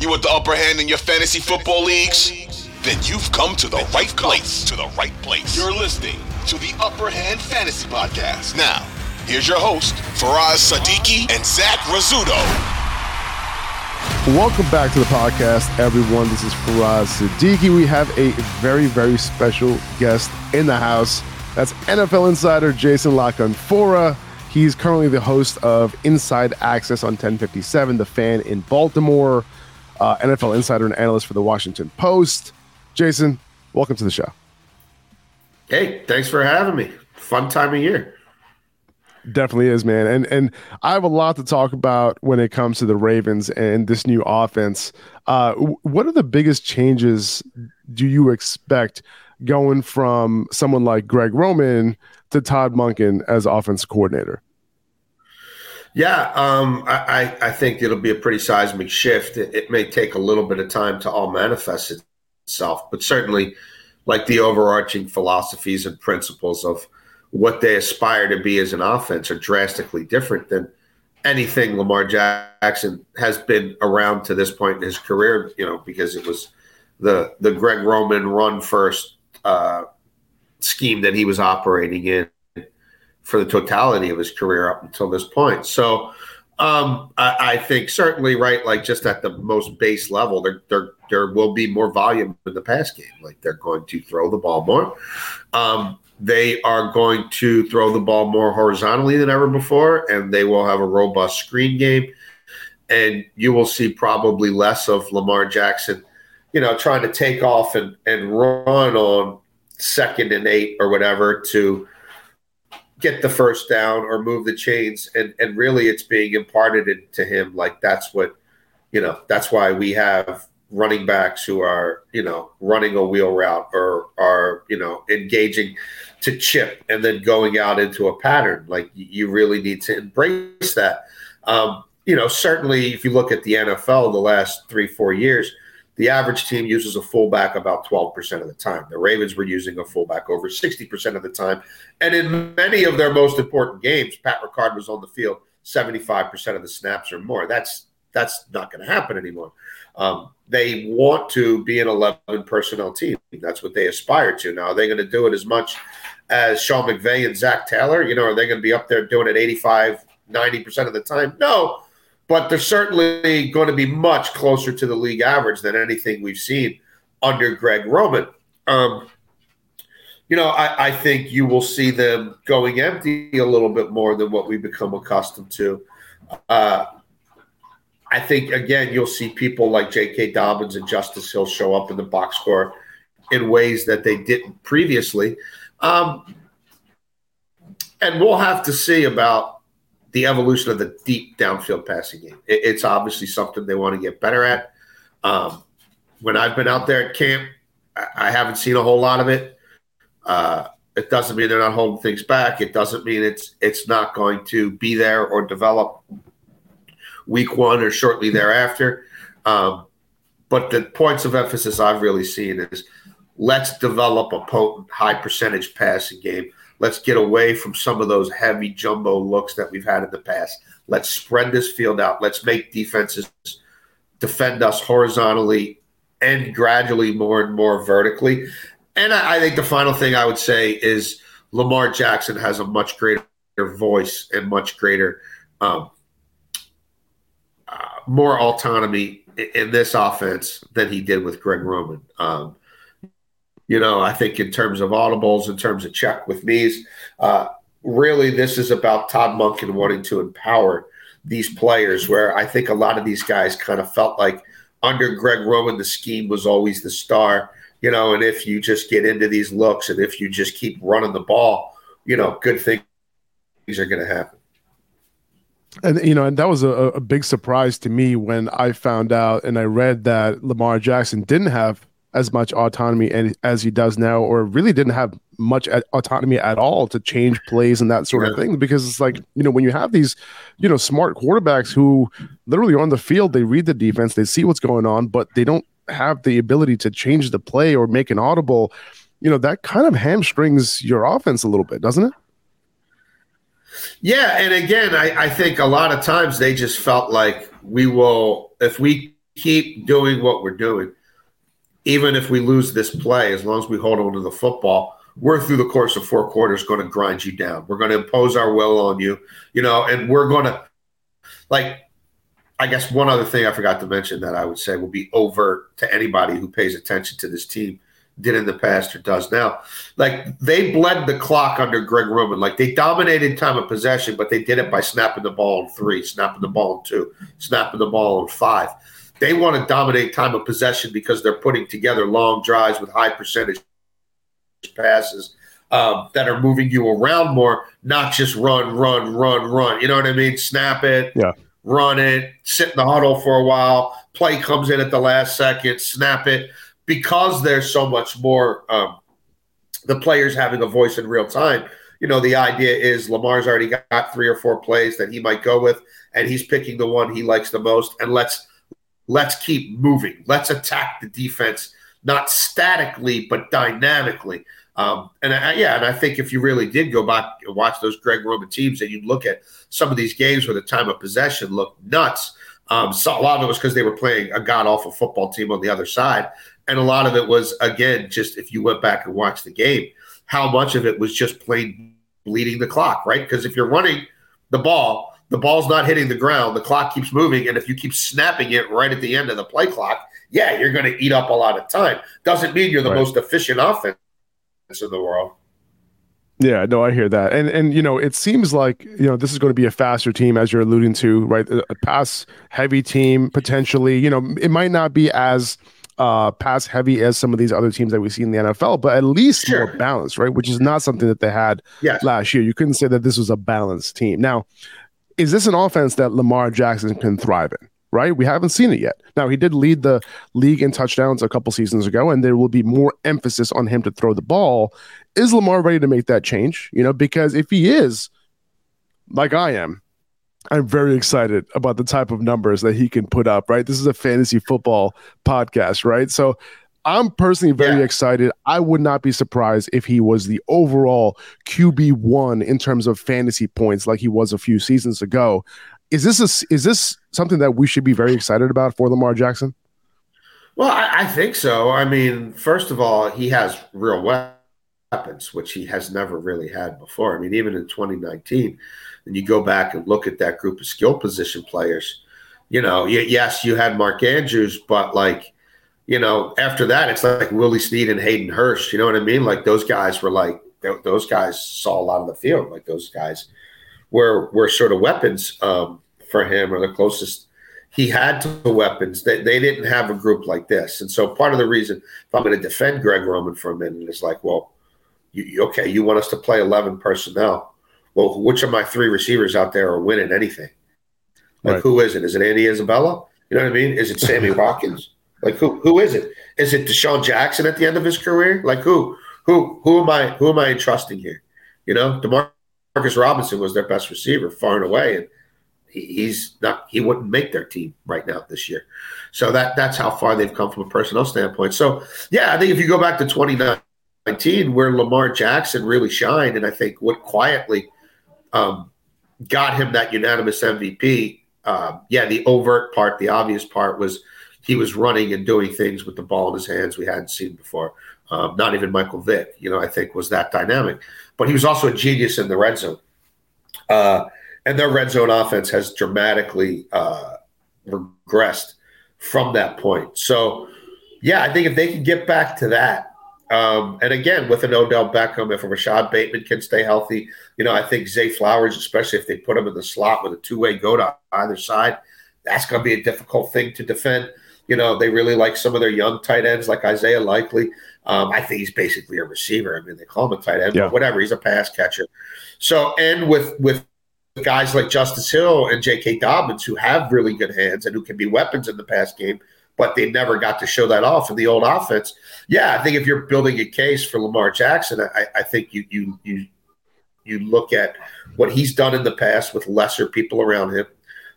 You want the upper hand in your fantasy football leagues? Then you've come to the right place. To the right place. You're listening to the Upper Hand Fantasy Podcast. Now, here's your host, Faraz Siddiqi and Zach Rizzuto. Welcome back to the podcast, everyone. This is Faraz Siddiqi. We have a very, very special guest in the house. That's NFL insider Jason La Canfora. He's currently the host of Inside Access on 1057, The Fan in Baltimore uh, NFL insider and analyst for the Washington Post. Jason, welcome to the show. Hey, thanks for having me. Fun time of year. Definitely is, man. And and I have a lot to talk about when it comes to the Ravens and this new offense. Uh, what are the biggest changes do you expect going from someone like Greg Roman to Todd Monken as offense coordinator? Yeah, um, I, I think it'll be a pretty seismic shift. It, it, may take a little bit of time to all manifest itself, but certainly, like the overarching philosophies and principles of what they aspire to be as an offense are drastically different than anything Lamar Jackson has been around to this point in his career. You know, because it was the the Greg Roman run first uh, scheme that he was operating in for the totality of his career up until this point. So um, I, I, think certainly right, like just at the most base level, there, there there will be more volume in the pass game. Like they're going to throw the ball more. Um, they are going to throw the ball more horizontally than ever before, and they will have a robust screen game. And you will see probably less of Lamar Jackson, you know, trying to take off and, and run on second and eight or whatever to get the first down or move the chains and and really it's being imparted to him like that's what you know that's why we have running backs who are you know running a wheel route or are you know engaging to chip and then going out into a pattern. Like you really need to embrace that. Um, you know certainly if you look at the nfl the last three four years the average team uses a fullback about 12% of the time. The Ravens were using a fullback over 60% of the time. And in many of their most important games, Pat Ricard was on the field 75% of the snaps or more. That's that's not going to happen anymore. Um, they want to be an 11 personnel team. That's what they aspire to. Now, are they going to do it as much as Sean McVay and Zac Taylor? You know, are they going to be up there doing it 85, 90% of the time? No but they're certainly going to be much closer to the league average than anything we've seen under Greg Roman. Um, you know, I, I, think you will see them going empty a little bit more than what we've become accustomed to. Uh, I think again, you'll see people like J.K. Dobbins and Justice Hill show up in the box score in ways that they didn't previously. Um, and we'll have to see about the evolution of the deep downfield passing game. It, it's obviously something they want to get better at. Um, when I've been out there at camp, I, I haven't seen a whole lot of it. Uh, it doesn't mean they're not holding things back. It doesn't mean it's it's not going to be there or develop week one or shortly thereafter. Um, but the points of emphasis I've really seen is let's develop a potent, high percentage passing game Let's get away from some of those heavy jumbo looks that we've had in the past. Let's spread this field out. Let's make defenses defend us horizontally and gradually more and more vertically. And I, I think the final thing I would say is Lamar Jackson has a much greater voice and much greater, um, uh, more autonomy in, in, this offense than he did with Greg Roman. Um, you know, I think in terms of audibles, in terms of check with me's, uh, really this is about Todd Monken wanting to empower these players. Where I think a lot of these guys kind of felt like under Greg Roman, the scheme was always the star. You know, and if you just get into these looks and if you just keep running the ball, you know, good things are going to happen. And you know, and that was a, a big surprise to me when I found out and I read that Lamar Jackson didn't have as much autonomy as he does now, or really didn't have much autonomy at all to change plays and that sort yeah. of thing. Because it's like you know when you have these, you know, smart quarterbacks who literally on the field they read the defense, they see what's going on, but they don't have the ability to change the play or make an audible. You know that kind of hamstrings your offense a little bit, doesn't it? Yeah, and again, I, I think a lot of times they just felt like we will if we keep doing what we're doing even if we lose this play, as long as we hold on to the football, we're through the course of four quarters going to grind you down. We're going to impose our will on you, you know, and we're going to, like, I guess one other thing I forgot to mention that I would say will be overt to anybody who pays attention to this team did in the past or does now. Like they bled the clock under Greg Roman. Like they dominated time of possession, but they did it by snapping the ball in three, snapping the ball in two, snapping the ball in five. They want to dominate time of possession because they're putting together long drives with high percentage passes um, that are moving you around more, not just run, run, run, run. You know what I mean? Snap it, yeah. run it, sit in the huddle for a while. Play comes in at the last second, snap it. Because there's so much more, um, the players having a voice in real time. You know, the idea is Lamar's already got three or four plays that he might go with, and he's picking the one he likes the most, and let's let's keep moving. Let's attack the defense, not statically, but dynamically. Um, and I, yeah, and I think if you really did go back and watch those Greg Roman teams, and you'd look at some of these games where the time of possession looked nuts. Um, so a lot of it was because they were playing a god awful football team on the other side, and a lot of it was again just if you went back and watched the game, how much of it was just plain bleeding the clock, right? Because if you're running the ball the ball's not hitting the ground, the clock keeps moving, and if you keep snapping it right at the end of the play clock, yeah, you're going to eat up a lot of time. Doesn't mean you're the right. most efficient offense in the world. Yeah, no, I hear that, and and you know, it seems like you know this is going to be a faster team, as you're alluding to, right? A pass heavy team potentially. You know, it might not be as uh, pass heavy as some of these other teams that we see in the NFL, but at least sure. more balanced, right? Which is not something that they had yes. last year. You couldn't say that this was a balanced team. Now, is this an offense that Lamar Jackson can thrive in? Right? We haven't seen it yet. Now, he did lead the league in touchdowns a couple seasons ago, and there will be more emphasis on him to throw the ball. Is Lamar ready to make that change? You know, because if he is, like I am, I'm very excited about the type of numbers that he can put up, right? This is a fantasy football podcast, right? So I'm personally very yeah. excited. I would not be surprised if he was the overall QB one in terms of fantasy points, like he was a few seasons ago. Is this a, is this something that we should be very excited about for Lamar Jackson? Well, I, I think so. I mean, first of all, he has real weapons, which he has never really had before. I mean, even in 2019, and you go back and look at that group of skill position players, you know, yes, you had Mark Andrews, but like you know, after that, it's like Willie Snead and Hayden Hurst. You know what I mean? Like those guys were like those guys saw a lot of the field. Like those guys were were sort of weapons um, for him, or the closest he had to weapons. They they didn't have a group like this, and so part of the reason, if I'm going to defend Greg Roman for a minute, is like, well, you, okay, you want us to play 11 personnel. Well, which of my three receivers out there are winning anything? Like, right. who is it? Is it Andy Isabella? You know what I mean? Is it Sammy Watkins? Like who who is it? Is it DeSean Jackson at the end of his career? Like who who who am I who am I entrusting here? You know, Demarcus Robinson was their best receiver far and away, and he, he's not he wouldn't make their team right now this year. So that that's how far they've come from a personnel standpoint. So yeah, I think if you go back to 2019, where Lamar Jackson really shined, and I think what quietly um, got him that unanimous MVP. Uh, yeah, the overt part, the obvious part was he was running and doing things with the ball in his hands we hadn't seen before. Um, not even Michael Vick, you know, I think was that dynamic. But he was also a genius in the red zone. Uh, and their red zone offense has dramatically uh, regressed from that point. So, yeah, I think if they can get back to that, um, and again, with an Odell Beckham, if a Rashod Bateman can stay healthy, you know, I think Zay Flowers, especially if they put him in the slot with a two way go to either side, that's going to be a difficult thing to defend. You know, they really like some of their young tight ends, like Isaiah Likely. Um, I think he's basically a receiver. I mean, they call him a tight end, yeah. but whatever. He's a pass catcher. So, and with with guys like Justice Hill and J.K. Dobbins who have really good hands and who can be weapons in the pass game, but they never got to show that off in the old offense. Yeah, I think if you're building a case for Lamar Jackson, I, I think you you you you look at what he's done in the past with lesser people around him.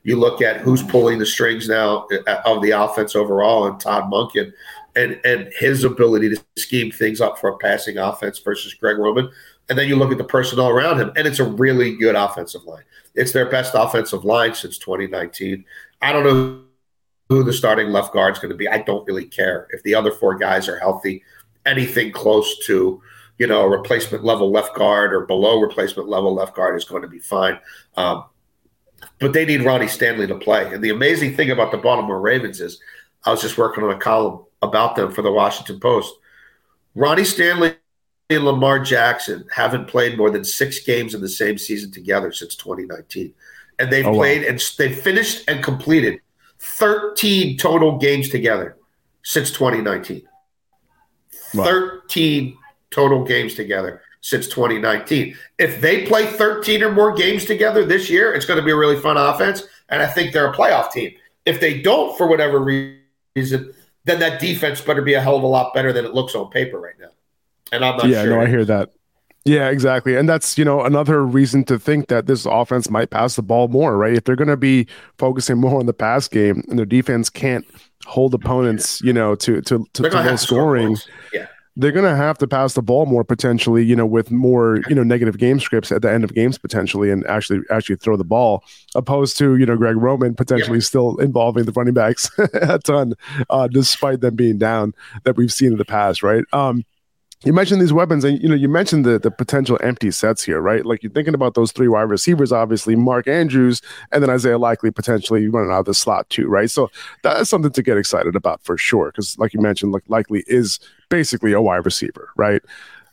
You look at who's pulling the strings now uh, of the offense overall, and Todd Monken, and and his ability to scheme things up for a passing offense versus Greg Roman. And then you look at the personnel around him, and it's a really good offensive line. It's their best offensive line since 2019. I don't know who the starting left guard is going to be. I don't really care if the other four guys are healthy. Anything close to you know, a replacement level left guard or below replacement level left guard is going to be fine. Um, but they need Ronnie Stanley to play. And the amazing thing about the Baltimore Ravens is I was just working on a column about them for the Washington Post. Ronnie Stanley and Lamar Jackson haven't played more than six games in the same season together since 2019. And they've oh, played wow. and they finished and completed 13 total games together since 2019. Wow. 13 total games together since 2019. If they play 13 or more games together this year, it's going to be a really fun offense. And I think they're a playoff team. If they don't, for whatever reason, then that defense better be a hell of a lot better than it looks on paper right now. And I'm not yeah, sure. no, I hear that. Yeah, exactly. And that's, you know, another reason to think that this offense might pass the ball more, right? If they're going to be focusing more on the pass game and their defense can't hold opponents, you know, to to to, to low scoring. Yeah they're going to have to pass the ball more potentially, you know, with more, you know, negative game scripts at the end of games potentially and actually actually throw the ball opposed to, you know, Greg Roman potentially yeah. still involving the running backs a ton uh, despite them being down that we've seen in the past, right? Um, you mentioned these weapons and you know you mentioned the the potential empty sets here right like you're thinking about those three wide receivers obviously mark andrews and then isaiah likely potentially running out of the slot too right so that's something to get excited about for sure because like you mentioned like likely is basically a wide receiver right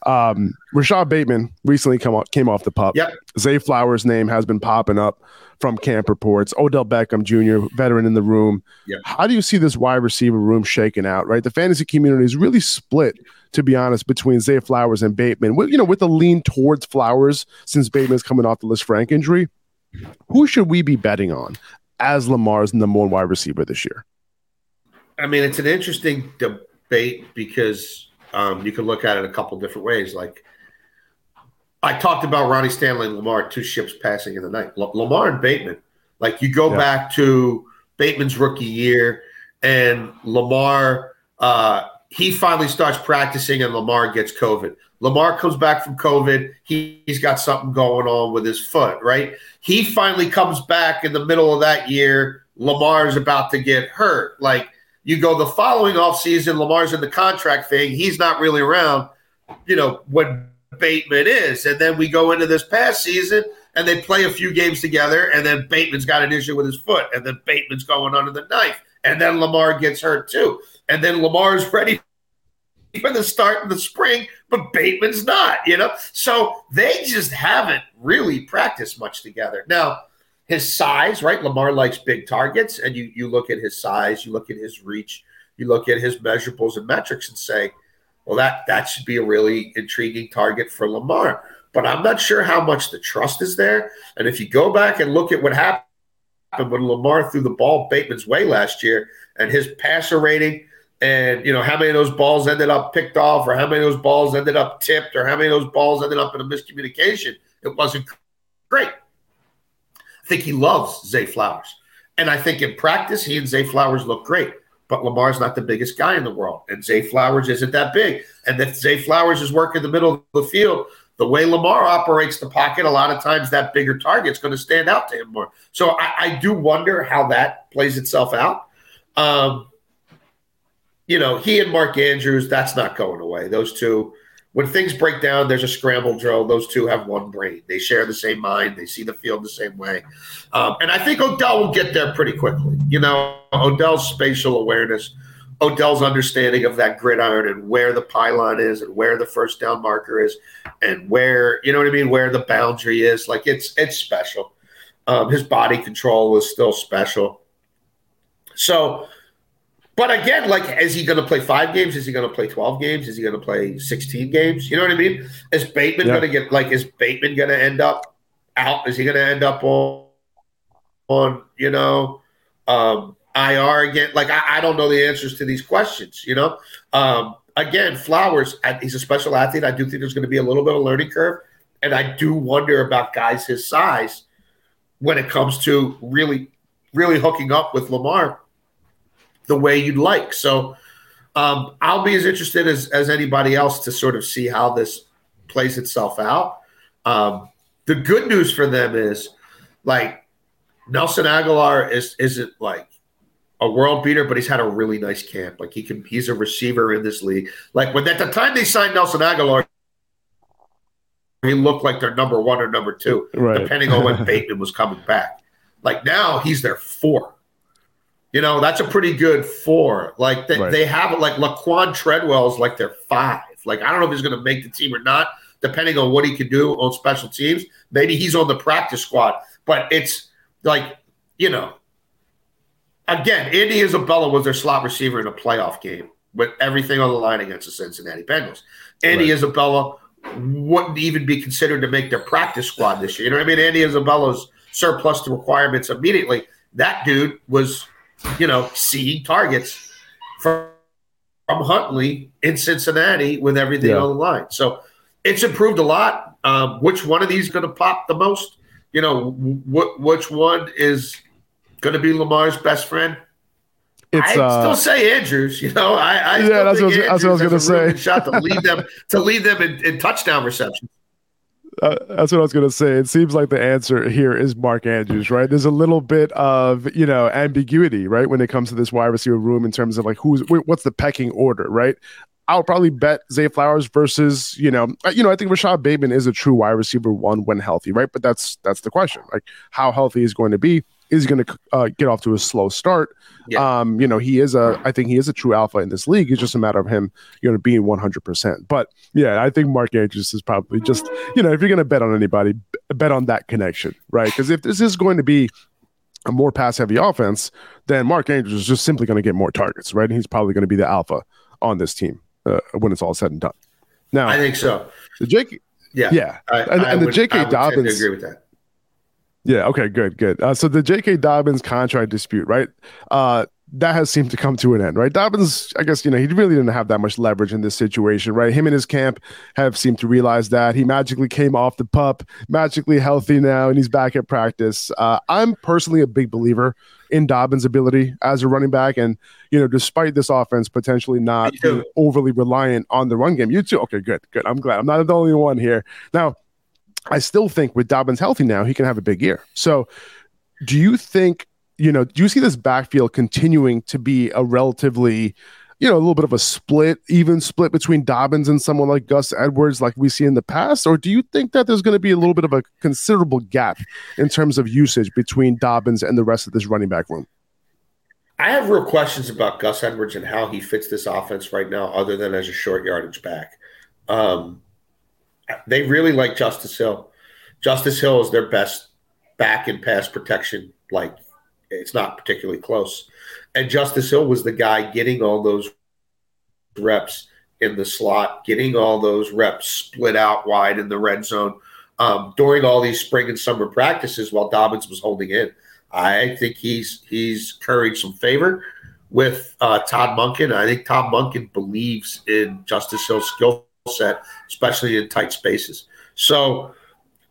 um rashod bateman recently come off, came off the pup yep. zay flowers name has been popping up from camp reports. Odell Beckham Jr., veteran in the room. Yep. How do you see this wide receiver room shaking out? Right, the fantasy community is really split to be honest, between Zay Flowers and Bateman. With, you know, with a lean towards Flowers since Bateman's coming off the Lisfranc injury, who should we be betting on as Lamar's number one wide receiver this year? I mean, it's an interesting debate because um, you can look at it a couple different ways. Like I talked about Ronnie Stanley and Lamar, two ships passing in the night. L- Lamar and Bateman, like you go yeah. back to Bateman's rookie year and Lamar uh, he finally starts practicing and Lamar gets COVID. Lamar comes back from COVID. He, has got something going on with his foot, right? He finally comes back in the middle of that year. Lamar is about to get hurt. Like you go the following off season, Lamar's in the contract thing. He's not really around, you know, when Bateman is. And then we go into this past season and they play a few games together. And then Bateman's got an issue with his foot. And then Bateman's going under the knife. And then Lamar gets hurt too and then Lamar's ready for the start in the spring, but Bateman's not, you know? So they just haven't really practiced much together. Now, his size, right? Lamar likes big targets, and you you look at his size, you look at his reach, you look at his measurables and metrics and say, well, that that should be a really intriguing target for Lamar. But I'm not sure how much the trust is there. And if you go back and look at what happened when Lamar threw the ball Bateman's way last year and his passer rating and you know how many of those balls ended up picked off or how many of those balls ended up tipped or how many of those balls ended up in a miscommunication it wasn't great. I think he loves zay flowers. And i think in practice he and zay flowers look great but lamar's not the biggest guy in the world and zay flowers isn't that big. And if zay flowers is working the middle of the field the way Lamar operates the pocket, a lot of times that bigger target's going to stand out to him more. So I, I do wonder how that plays itself out. Um, you know, he and Mark Andrews, that's not going away. Those two, when things break down, there's a scramble drill. Those two have one brain. They share the same mind. They see the field the same way. Um, and I think Odell will get there pretty quickly. You know, Odell's spatial awareness, Odell's understanding of that gridiron and where the pylon is and where the first down marker is and where, you know what I mean, where the boundary is. Like it's it's special. Um, his body control is still special. So but again, like, is he going to play five games? Is he going to play 12 games? Is he going to play 16 games? You know what I mean? Is Bateman yeah. going to get, like, is Bateman going to end up out? Is he going to end up on on you know um, IR again? Like I, I, don't know the answers to these questions. You know, um, again, Flowers. He's a special athlete. I do think there's going to be a little bit of learning curve, and I do wonder about guys his size when it comes to really, really hooking up with Lamar the way you'd like. So. Um, I'll be as interested as, as anybody else to sort of see how this plays itself out. Um, the good news for them is like Nelson Agholor is isn't like a world beater, but he's had a really nice camp. Like he can, he's a receiver in this league. Like when at the time they signed Nelson Agholor, he looked like their number one or number two, right. depending on when Bateman was coming back. Like now he's their four. You know, that's a pretty good four. Like they, right. they have it like Laquan Treadwell is like their five. Like I don't know if he's going to make the team or not, depending on what he can do on special teams. Maybe he's on the practice squad, but it's like you know. Again, Andy Isabella was their slot receiver in a playoff game with everything on the line against the Cincinnati Bengals. Andy right. Isabella wouldn't even be considered to make their practice squad this year. You know what I mean? Andy Isabella's surplus to requirements immediately. That dude was, you know, seeing targets from from Huntley in Cincinnati with everything yeah. on the line. So it's improved a lot. Um, which one of these is going to pop the most? You know, wh- which one is going to be Lamar's best friend? I uh, still say Andrews. You know, I, I yeah, that's what, that's what, I was going to say. Shot to lead them to lead them in, in touchdown receptions. Uh, that's what I was going to say. It seems like the answer here is Mark Andrews, right? There's a little bit of you know ambiguity, right, when it comes to this wide receiver room in terms of like who's what's the pecking order, right? I would probably bet Zay Flowers versus you know uh, you know I think Rashod Bateman is a true wide receiver one when healthy, right? But that's that's the question, like how healthy is going to be is going to uh, get off to a slow start. Yeah. Um, you know, he is a, I think he is a true alpha in this league. It's just a matter of him, you know, being 100%. But yeah, I think Mark Andrews is probably just, you know, if you're going to bet on anybody, bet on that connection, right? Because if this is going to be a more pass heavy offense, then Mark Andrews is just simply going to get more targets, right? And he's probably going to be the alpha on this team uh, when it's all said and done. Now, I think so. The Jake, yeah, yeah, I, and, I and would, the J.K. Dobbins. agree with that. Yeah. Okay. Good. Good. Uh, so the J.K. Dobbins contract dispute, right? Uh, that has seemed to come to an end, right? Dobbins, I guess, you know, he really didn't have that much leverage in this situation, right? Him and his camp have seemed to realize that he magically came off the pup, magically healthy now, and he's back at practice. Uh, I'm personally a big believer in Dobbins' ability as a running back. And, you know, despite this offense potentially not overly reliant on the run game, you too. Okay, good. Good. I'm glad. I'm not the only one here. Now, I still think with Dobbins healthy now, he can have a big year. So, do you think, you know, do you see this backfield continuing to be a relatively, you know, a little bit of a split, even split between Dobbins and someone like Gus Edwards, like we see in the past? Or do you think that there's going to be a little bit of a considerable gap in terms of usage between Dobbins and the rest of this running back room? I have real questions about Gus Edwards and how he fits this offense right now, other than as a short yardage back. Um, they really like Justice Hill. Justice Hill is their best back and pass protection. Like it's not particularly close. And Justice Hill was the guy getting all those reps in the slot, getting all those reps split out wide in the red zone um, during all these spring and summer practices while Dobbins was holding in. I think he's he's curried some favor with uh, Todd Monken. I think Todd Monken believes in Justice Hill's skill set, especially in tight spaces. So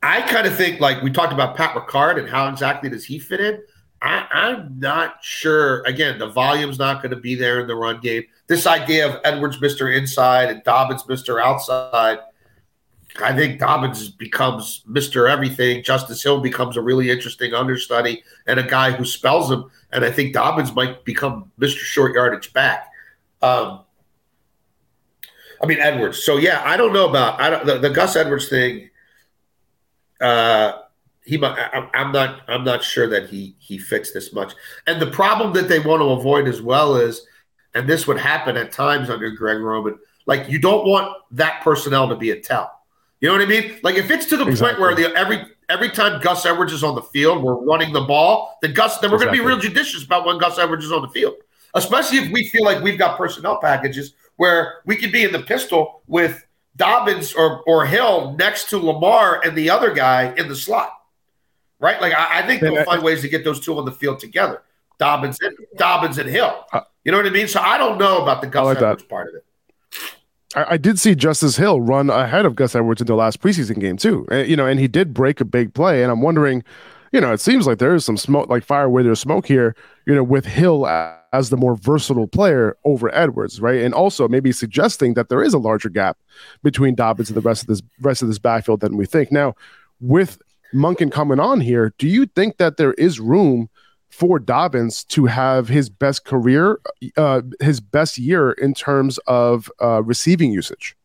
I kind of think like we talked about Pat Ricard and how exactly does he fit in. I, I'm not sure. Again, the volume's not going to be there in the run game. This idea of Edwards Mr. Inside and Dobbins Mr. Outside, I think Dobbins becomes Mr. Everything. Justice Hill becomes a really interesting understudy and a guy who spells him. And I think Dobbins might become Mr. Short Yardage back. Um, I mean Edwards. So yeah, I don't know about I don't the, the Gus Edwards thing. Uh, he I, I'm not I'm not sure that he he fits this much. And the problem that they want to avoid as well is, and this would happen at times under Greg Roman. Like you don't want that personnel to be a tell. You know what I mean? Like if it's to the exactly. point where the every every time Gus Edwards is on the field, we're running the ball, then Gus then we're exactly. going to be real judicious about when Gus Edwards is on the field. Especially if we feel like we've got personnel packages where we could be in the pistol with Dobbins or, or Hill next to Lamar and the other guy in the slot. right? Like I, I think they'll find ways to get those two on the field together. Dobbins and Dobbins and Hill. Uh, you know what I mean? So I don't know about the Gus like Edwards that. part of it. I, I, did see Justice Hill run ahead of Gus Edwards in the last preseason game too. Uh, you know, and he did break a big play. And I'm wondering, you know, it seems like there is some smoke, like fire where there's smoke here. You know, with Hill as the more versatile player over Edwards, right? And also maybe suggesting that there is a larger gap between Dobbins and the rest of this rest of this backfield than we think. Now, with Monken coming on here, do you think that there is room for Dobbins to have his best career, uh, his best year in terms of uh, receiving usage?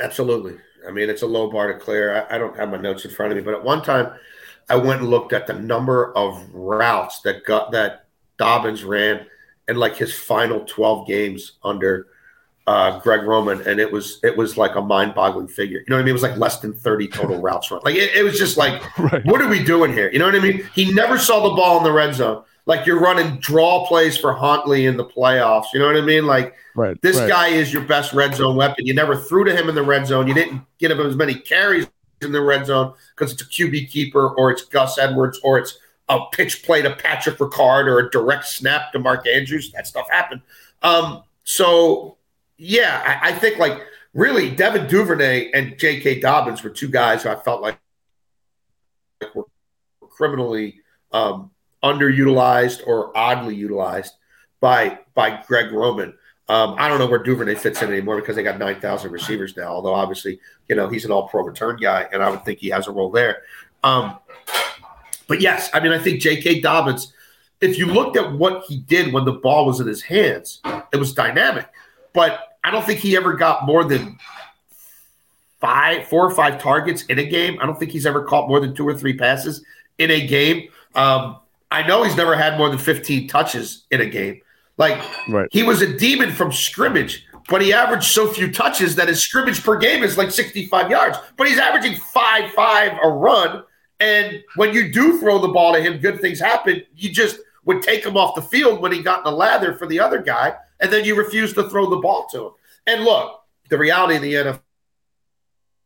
Absolutely. I mean, it's a low bar to clear. I, I, don't have my notes in front of me, but at one time, I went and looked at the number of routes that got that Dobbins ran in like his final twelve games under uh, Greg Roman, and it was it was like a mind-boggling figure. You know what I mean? It was like less than thirty total routes run. Like it, it was just like, right. what are we doing here? You know what I mean? He never saw the ball in the red zone. Like you're running draw plays for Huntley in the playoffs. You know what I mean? Like right, this right. guy is your best red zone weapon. You never threw to him in the red zone. You didn't get him as many carries in the red zone because it's a QB keeper or it's Gus Edwards or it's a pitch play to Patrick Ricard or a direct snap to Mark Andrews. That stuff happened. Um, so yeah, I, I, think like really Devin Duvernay and J.K. Dobbins were two guys who I felt like were criminally um, underutilized or oddly utilized by by Greg Roman. Um, I don't know where Duvernay fits in anymore because they got nine thousand receivers now. Although obviously, you know, he's an All-Pro return guy, and I would think he has a role there. Um, but yes, I mean, I think J.K. Dobbins. If you looked at what he did when the ball was in his hands, it was dynamic. But I don't think he ever got more than five, four or five targets in a game. I don't think he's ever caught more than two or three passes in a game. Um, I know he's never had more than 15 touches in a game. Like right. he was a demon from scrimmage, but he averaged so few touches that his scrimmage per game is like 65 yards. But he's averaging five five a run. And when you do throw the ball to him, good things happen. You just would take him off the field when he got in the lather for the other guy and then you refuse to throw the ball to him. And look, the reality of the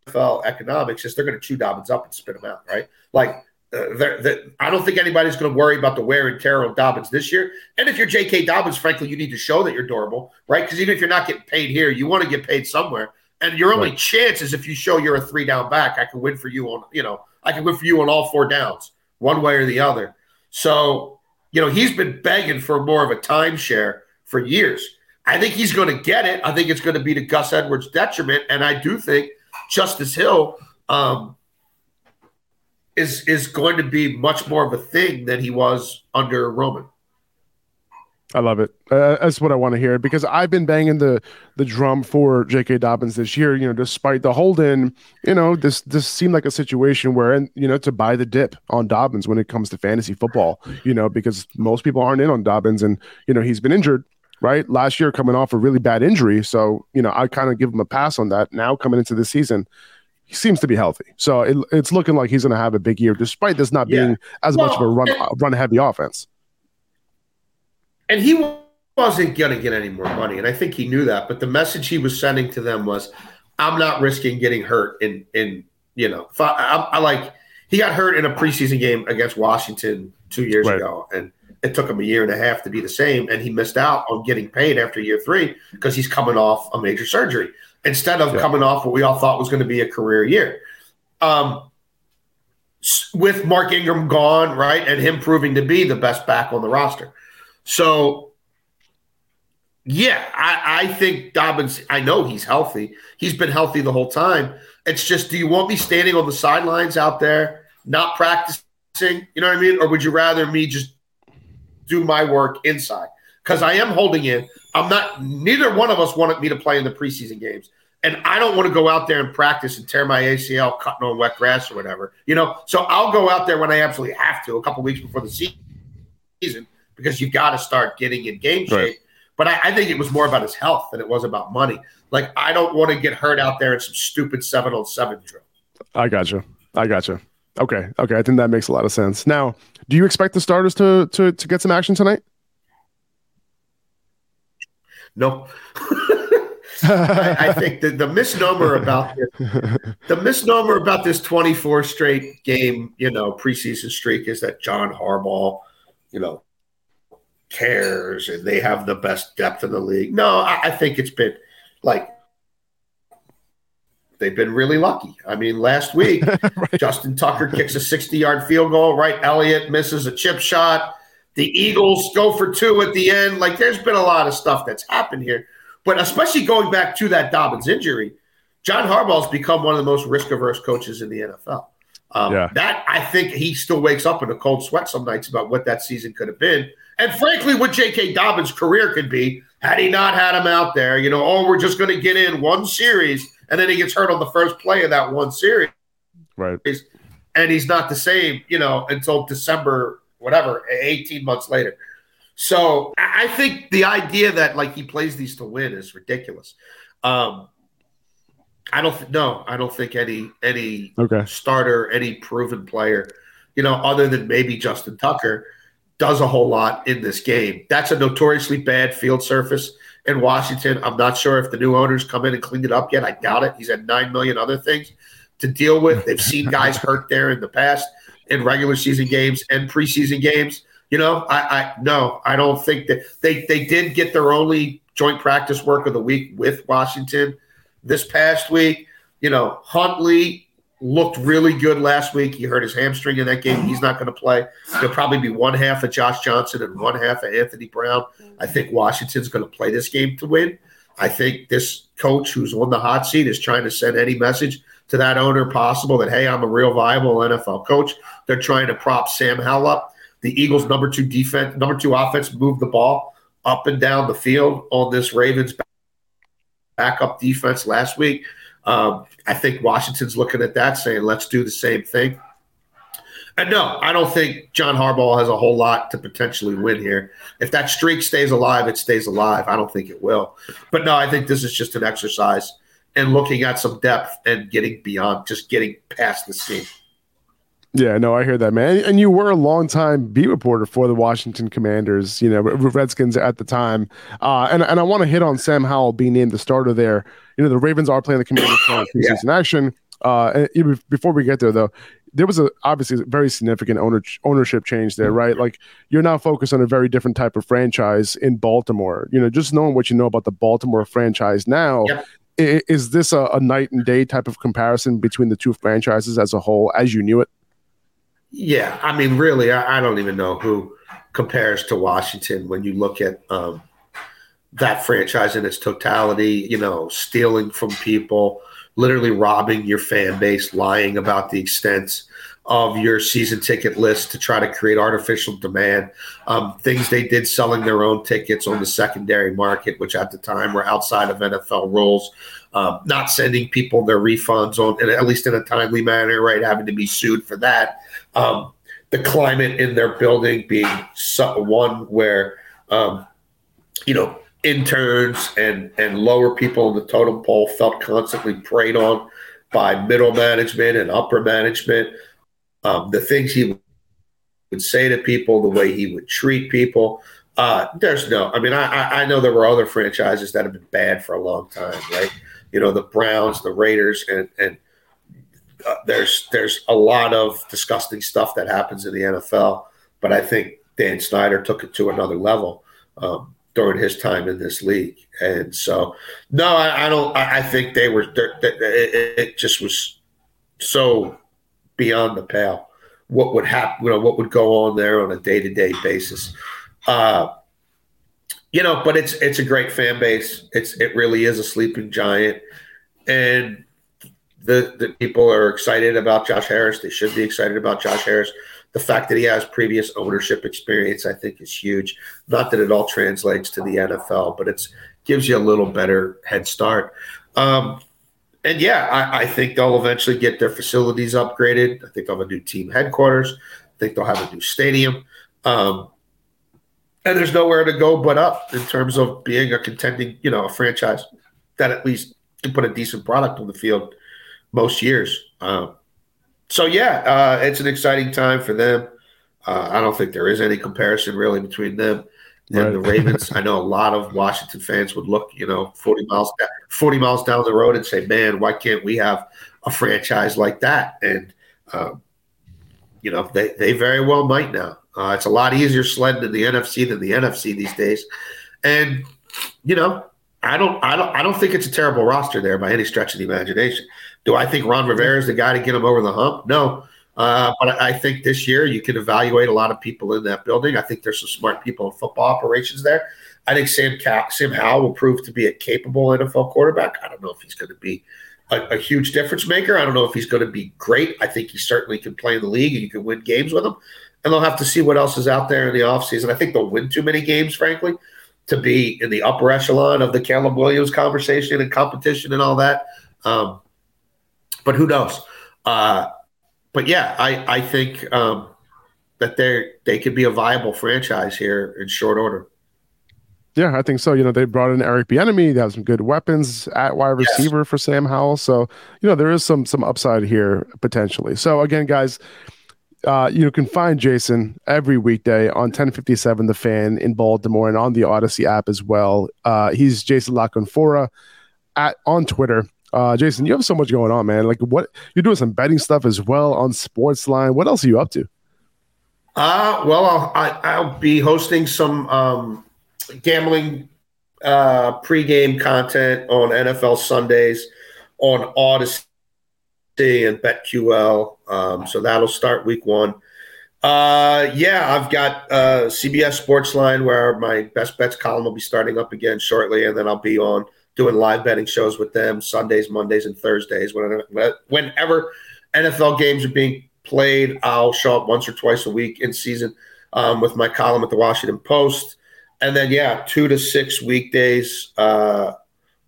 NFL economics is they're going to chew Dobbins up and spit him out, right? Like, uh, they're, they're, I don't think anybody's going to worry about the wear and tear on Dobbins this year. And if you're J.K. Dobbins, frankly, you need to show that you're durable, right? Because even if you're not getting paid here, you want to get paid somewhere. And your only right. chance is if you show you're a three down back, I can win for you on, you know, I can win for you on all four downs, one way or the other. So, you know, he's been begging for more of a timeshare for years. I think he's going to get it. I think it's going to be to Gus Edwards' detriment, and I do think Justice Hill um, is is going to be much more of a thing than he was under Roman. I love it. Uh, that's what I want to hear because I've been banging the the drum for J.K. Dobbins this year. You know, despite the hold in, you know, this this seemed like a situation where, and you know, to buy the dip on Dobbins when it comes to fantasy football. You know, because most people aren't in on Dobbins, and you know he's been injured right? Last year coming off a really bad injury, so you know I kind of give him a pass on that. Now coming into the season, he seems to be healthy, so it, it's looking like he's going to have a big year, despite this not yeah. being as well, much of a run and, run heavy offense. And he wasn't going to get any more money, and I think he knew that. But the message he was sending to them was, "I'm not risking getting hurt in in you know I, I, I like." He got hurt in a preseason game against Washington two years right. ago, and it took him a year and a half to be the same, and he missed out on getting paid after year three because he's coming off a major surgery instead of yeah. coming off what we all thought was going to be a career year. Um, with Mark Ingram gone, right, and him proving to be the best back on the roster. So, yeah, I, I think Dobbins, I know he's healthy. He's been healthy the whole time. It's just, do you want me standing on the sidelines out there, not practicing? You know what I mean? Or would you rather me just do my work inside because I am holding in. I'm not. Neither one of us wanted me to play in the preseason games, and I don't want to go out there and practice and tear my ACL cutting on wet grass or whatever. You know, so I'll go out there when I absolutely have to, a couple weeks before the season, because you've got to start getting in game shape. Right. But I, I, think it was more about his health than it was about money. Like I don't want to get hurt out there in some stupid seven on seven drill. I got you. I got you. Okay. Okay. I think that makes a lot of sense. Now, do you expect the starters to to to get some action tonight? No. I, I, think the, the misnomer about this, the misnomer about this 24 straight game, you know, preseason streak is that John Harbaugh, you know, cares and they have the best depth in the league. No, I, I think it's been like they've been really lucky. I mean, last week, right. Justin Tucker kicks a 60 yard field goal, right? Elliott misses a chip shot. The Eagles go for two at the end. Like, there's been a lot of stuff that's happened here. But especially going back to that Dobbins injury, John Harbaugh's become one of the most risk averse coaches in the NFL. Um, yeah. That I think he still wakes up in a cold sweat some nights about what that season could have been, and frankly, what J.K. Dobbins' career could be had he not had him out there. You know, oh, we're just going to get in one series, and then he gets hurt on the first play of that one series, right? And he's not the same, you know, until December, whatever, eighteen months later. So I think the idea that like he plays these to win is ridiculous. Um, I don't th- no, I don't think any any okay. starter, any proven player, you know, other than maybe Justin Tucker, does a whole lot in this game. That's a notoriously bad field surface in Washington. I'm not sure if the new owners come in and cleaned it up yet. I doubt it. He's had nine million other things to deal with. They've seen guys hurt there in the past in regular season games and preseason games. You know, I, I no, I don't think that they they did get their only joint practice work of the week with Washington this past week. You know, Huntley looked really good last week. He hurt his hamstring in that game. He's not going to play. There'll probably be one half of Josh Johnson and one half of Anthony Brown. I think Washington's going to play this game to win. I think this coach who's on the hot seat is trying to send any message to that owner possible that, hey, I'm a real viable NFL coach. They're trying to prop Sam Howell up the Eagles' number two defense, number two offense moved the ball up and down the field on this Ravens backup defense last week. Um, I think Washington's looking at that, saying, "Let's do the same thing." And no, I don't think John Harbaugh has a whole lot to potentially win here. If that streak stays alive, it stays alive. I don't think it will. But no, I think this is just an exercise in looking at some depth and getting beyond, just getting past the scene. Yeah, no, I hear that, man. And you were a longtime beat reporter for the Washington Commanders, you know, Redskins at the time. Uh, and, and I want to hit on Sam Howell being named the starter there. You know, the Ravens are playing the Commanders in yeah. action. Uh, before we get there, though, there was a obviously a very significant owner, ownership change there, right? Like you're now focused on a very different type of franchise in Baltimore. You know, just knowing what you know about the Baltimore franchise now, yep. Is this a, a night and day type of comparison between the two franchises as a whole, as you knew it? Yeah, I mean, really, I, I, don't even know who compares to Washington when you look at um, that franchise in its totality. You know, stealing from people, literally robbing your fan base, lying about the extent of your season ticket list to try to create artificial demand. Um, things they did selling their own tickets on the secondary market, which at the time were outside of NFL rules. Um, not sending people their refunds on, at least in a timely manner, right? Having to be sued for that. Um, the climate in their building being one where, um, you know, interns and and lower people in the totem pole felt constantly preyed on by middle management and upper management. Um, the things he would say to people, the way he would treat people. Uh, there's no, I mean, I, I know there were other franchises that have been bad for a long time, right? You know, the Browns, the Raiders, and and uh, there's there's a lot of disgusting stuff that happens in the NFL, but I think Dan Snyder took it to another level um, during his time in this league, and so no, I, I don't. I, I, think they were. It, it just was so beyond the pale. What would happen? You know, what would go on there on a day to day basis? Uh, you know, but it's it's a great fan base. It's it really is a sleeping giant, and the, the people are excited about Josh Harris. They should be excited about Josh Harris. The fact that he has previous ownership experience, I think, is huge. Not that it all translates to the NFL, but it gives you a little better head start. Um, and yeah, I, I, think they'll eventually get their facilities upgraded. I think they'll have a new team headquarters. I think they'll have a new stadium. Um, and there's nowhere to go but up in terms of being a contending, you know, a franchise that at least can put a decent product on the field most years. Um, so yeah, uh, it's an exciting time for them. Uh, I don't think there is any comparison really between them And right. the Ravens, I know a lot of Washington fans would look, you know, 40 miles, 40 miles down the road and say, man, why can't we have a franchise like that? And, uh, you know, they, they very well might now. Uh, it's a lot easier sledding in the NFC than the NFC these days. And, you know, I don't, I don't, I don't think it's a terrible roster there by any stretch of the imagination. Do I think Ron Rivera is the guy to get him over the hump? No, uh, but I think this year you can evaluate a lot of people in that building. I think there's some smart people in football operations there. I think Sam Sam Howell will prove to be a capable NFL quarterback. I don't know if he's going to be a, a, huge difference maker. I don't know if he's going to be great. I think he certainly can play in the league and you can win games with him. And they'll have to see what else is out there in the offseason. I think they'll win too many games, frankly, to be in the upper echelon of the Caleb Williams conversation and competition and all that. Um, but who knows? Uh, but yeah, I I think um, that they they could be a viable franchise here in short order. Yeah, I think so. You know, they brought in Eric Bieniemy. They have some good weapons at wide receiver yes. for Sam Howell. So, you know, there is some some upside here potentially. So again, guys, uh, you can find Jason every weekday on 1057 The Fan in Baltimore and on the Audacy app as well. Uh, he's Jason La Canfora at on Twitter. Uh, Jason, you have so much going on, man. Like, what you're doing some betting stuff as well on Sportsline. What else are you up to? Uh, well, I'll, I, i will be hosting some um, gambling uh, pregame content on NFL Sundays on Audacy and BetQL. Um, so that'll start week one. Uh, yeah, I've got uh, CBS Sportsline where my best bets column will be starting up again shortly, and then I'll be on doing live betting shows with them Sundays, Mondays, and Thursdays. Whenever, whenever NFL games are being played, I'll show up once or twice a week in season um, with my column at the Washington Post. And then, yeah, two to six weekdays uh,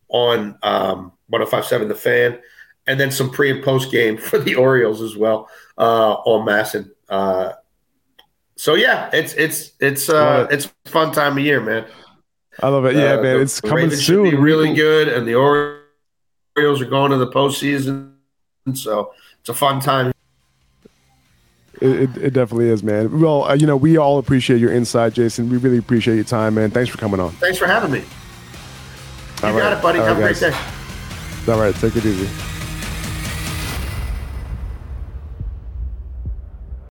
on um, 1057 The Fan. And then some pre and post game for the Orioles as well uh, on MASN. Uh, so yeah, it's it's it's uh, it's fun time of year, man. I love it. Yeah, uh, man, it's coming Ravens soon. Should be really good, and the Orioles are going to the postseason, so it's a fun time. It, it, it definitely is, man. Well, uh, you know, we all appreciate your insight, Jason. We really appreciate your time, man. Thanks for coming on. Thanks for having me. You all got right. it, buddy. All Have right, a great guys. day. All right, take it easy.